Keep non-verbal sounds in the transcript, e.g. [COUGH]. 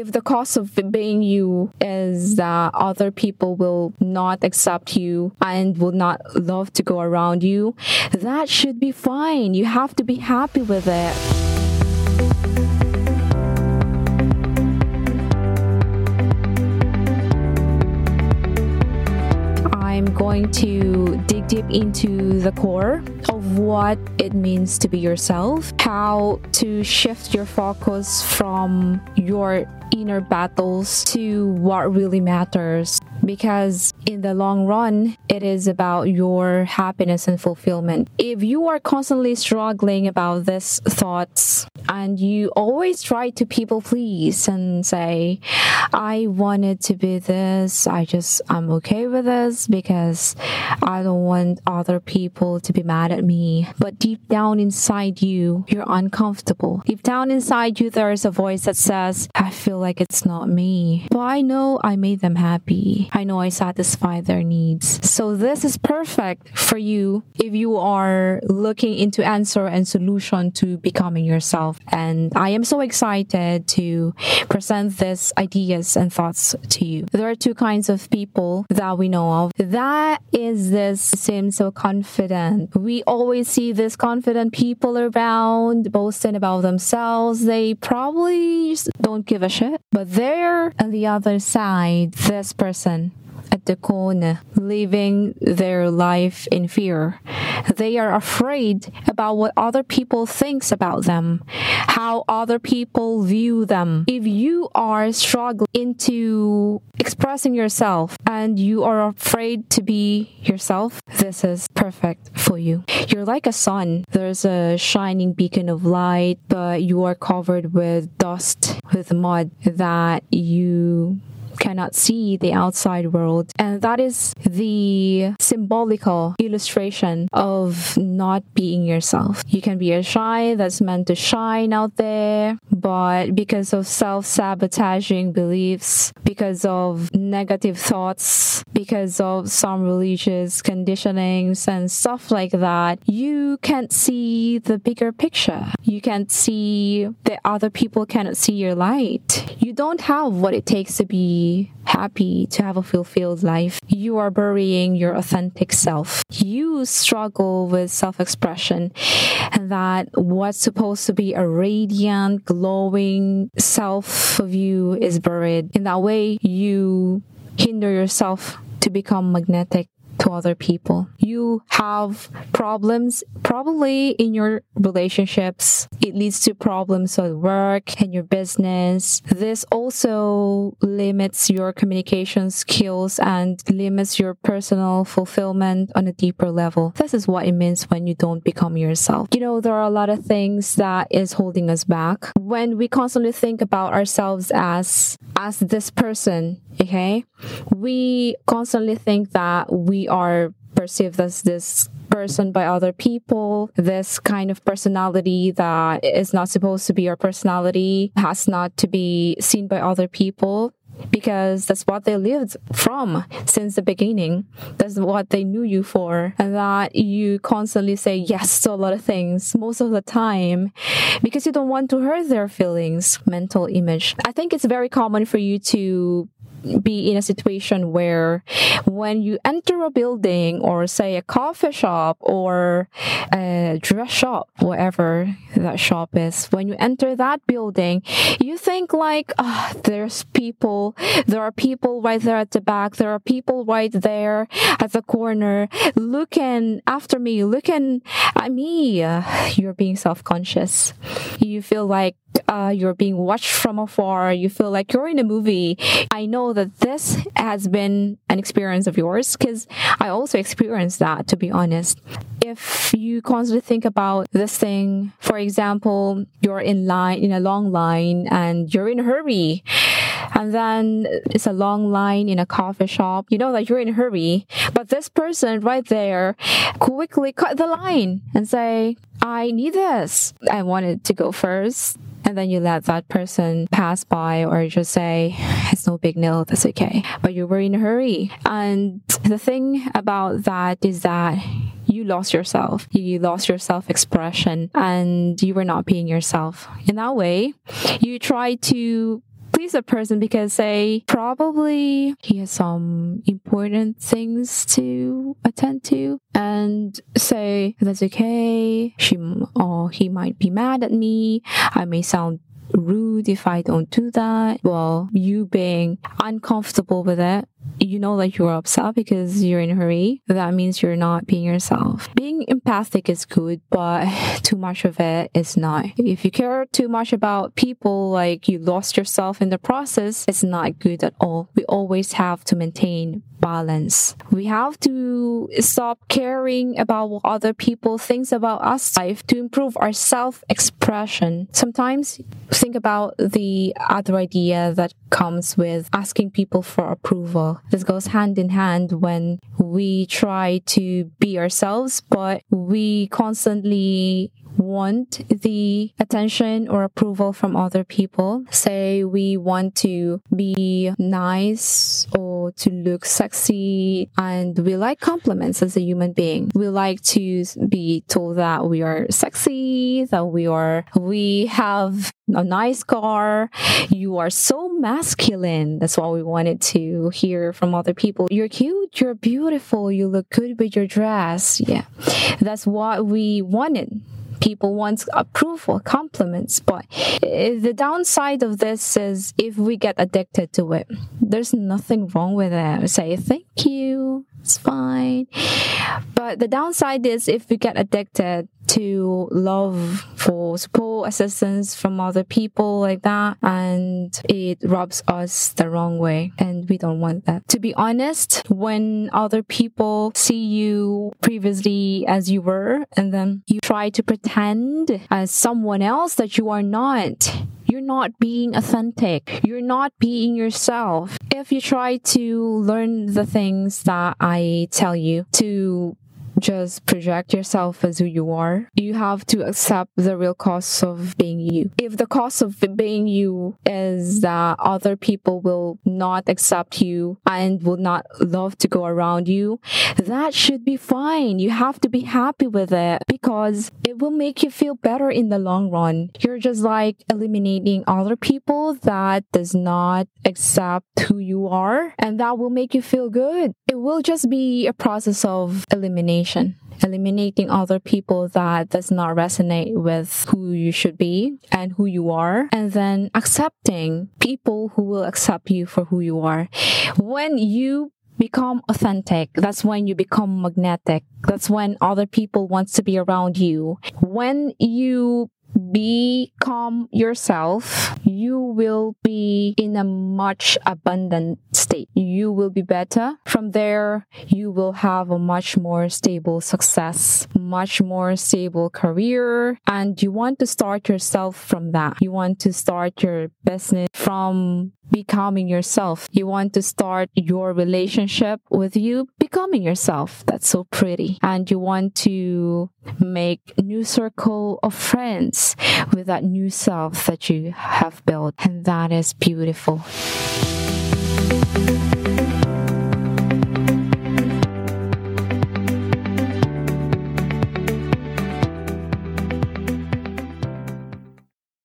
if the cost of being you is that other people will not accept you and will not love to go around you, that should be fine. You have to be happy with it. I'm going to dig deep into the core what it means to be yourself, how to shift your focus from your inner battles to what really matters because in the long run, it is about your happiness and fulfillment. If you are constantly struggling about these thoughts and you always try to people please and say, I wanted to be this, I just, I'm okay with this because I don't want other people to be mad at me. But deep down inside you, you're uncomfortable. Deep down inside you, there is a voice that says, I feel like it's not me. But I know I made them happy. I know I satisfy their needs. So this is perfect for you if you are looking into answer and solution to becoming yourself. And I am so excited to present these ideas and thoughts to you. There are two kinds of people that we know of. That is this seems so confident. We always see this confident people around boasting about themselves. They probably don't give a shit. But there on the other side, this person at the corner, living their life in fear. They are afraid about what other people thinks about them, how other people view them. If you are struggling into expressing yourself and you are afraid to be yourself, this is perfect for you. You're like a sun. There's a shining beacon of light, but you are covered with dust, with mud that you cannot see the outside world. And that is the symbolical illustration of not being yourself. You can be a shy that's meant to shine out there, but because of self sabotaging beliefs, because of negative thoughts, because of some religious conditionings and stuff like that, you can't see the bigger picture. You can't see that other people cannot see your light. You don't have what it takes to be happy, to have a fulfilled life, you are burying your authentic self. You struggle with self expression, and that what's supposed to be a radiant, glowing self of you is buried. In that way, you hinder yourself to become magnetic to other people. You have problems probably in your relationships. It leads to problems at work and your business. This also limits your communication skills and limits your personal fulfillment on a deeper level. This is what it means when you don't become yourself. You know, there are a lot of things that is holding us back. When we constantly think about ourselves as as this person, okay? We constantly think that we are perceived as this person by other people, this kind of personality that is not supposed to be our personality has not to be seen by other people because that's what they lived from since the beginning. That's what they knew you for. And that you constantly say yes to a lot of things most of the time because you don't want to hurt their feelings, mental image. I think it's very common for you to be in a situation where when you enter a building or say a coffee shop or a dress shop, whatever that shop is, when you enter that building, you think like, oh, there's people, there are people right there at the back, there are people right there at the corner looking after me, looking at me. You're being self-conscious. You feel like uh, you're being watched from afar. You feel like you're in a movie. I know that this has been an experience of yours because I also experienced that, to be honest. If you constantly think about this thing, for example, you're in line, in a long line and you're in a hurry and then it's a long line in a coffee shop. You know that you're in a hurry, but this person right there quickly cut the line and say, I need this. I wanted to go first. And then you let that person pass by or just say it's no big deal. That's okay. But you were in a hurry. And the thing about that is that you lost yourself. You lost your self expression and you were not being yourself. In that way you try to please a person because say probably he has some important things to attend to and say that's okay she or he might be mad at me i may sound rude if I don't do that. Well, you being uncomfortable with it you know that you're upset because you're in a hurry, that means you're not being yourself. Being empathic is good, but [SIGHS] too much of it is not. If you care too much about people, like you lost yourself in the process, it's not good at all. We always have to maintain balance. We have to stop caring about what other people think about us life to improve our self-expression. Sometimes think about the other idea that comes with asking people for approval. This goes hand in hand when we try to be ourselves, but we constantly want the attention or approval from other people. Say we want to be nice or to look sexy and we like compliments as a human being. We like to be told that we are sexy, that we are, we have a nice car. You are so masculine. That's what we wanted to hear from other people. You're cute. You're beautiful. You look good with your dress. Yeah. That's what we wanted people want approval, compliments. But the downside of this is if we get addicted to it, there's nothing wrong with it. Say thank you, it's fine. But the downside is if we get addicted to love for support, assistance from other people like that, and it rubs us the wrong way, and we don't want that. To be honest, when other people see you previously as you were, and then you try to pretend as someone else that you are not, you're not being authentic. You're not being yourself. If you try to learn the things that I tell you to just project yourself as who you are. You have to accept the real cost of being you. If the cost of being you is that other people will not accept you and will not love to go around you, that should be fine. You have to be happy with it because it will make you feel better in the long run. You're just like eliminating other people that does not accept who you are and that will make you feel good. Will just be a process of elimination elimination eliminating other people that does not resonate with who you should be and who you are and then accepting people who will accept you for who you are. When you become authentic that's when you become magnetic. That's when other people wants to be around you. When you become yourself, you will be in a much abundant state. You will be better. From there, you will have a much more stable success, much more stable career. And you want to start yourself from that. You want to start your business from becoming yourself. You want to start your relationship with you becoming yourself. That's so pretty. And you want to make new circle of friends with that new self that you have built. And that is beautiful. Thank you.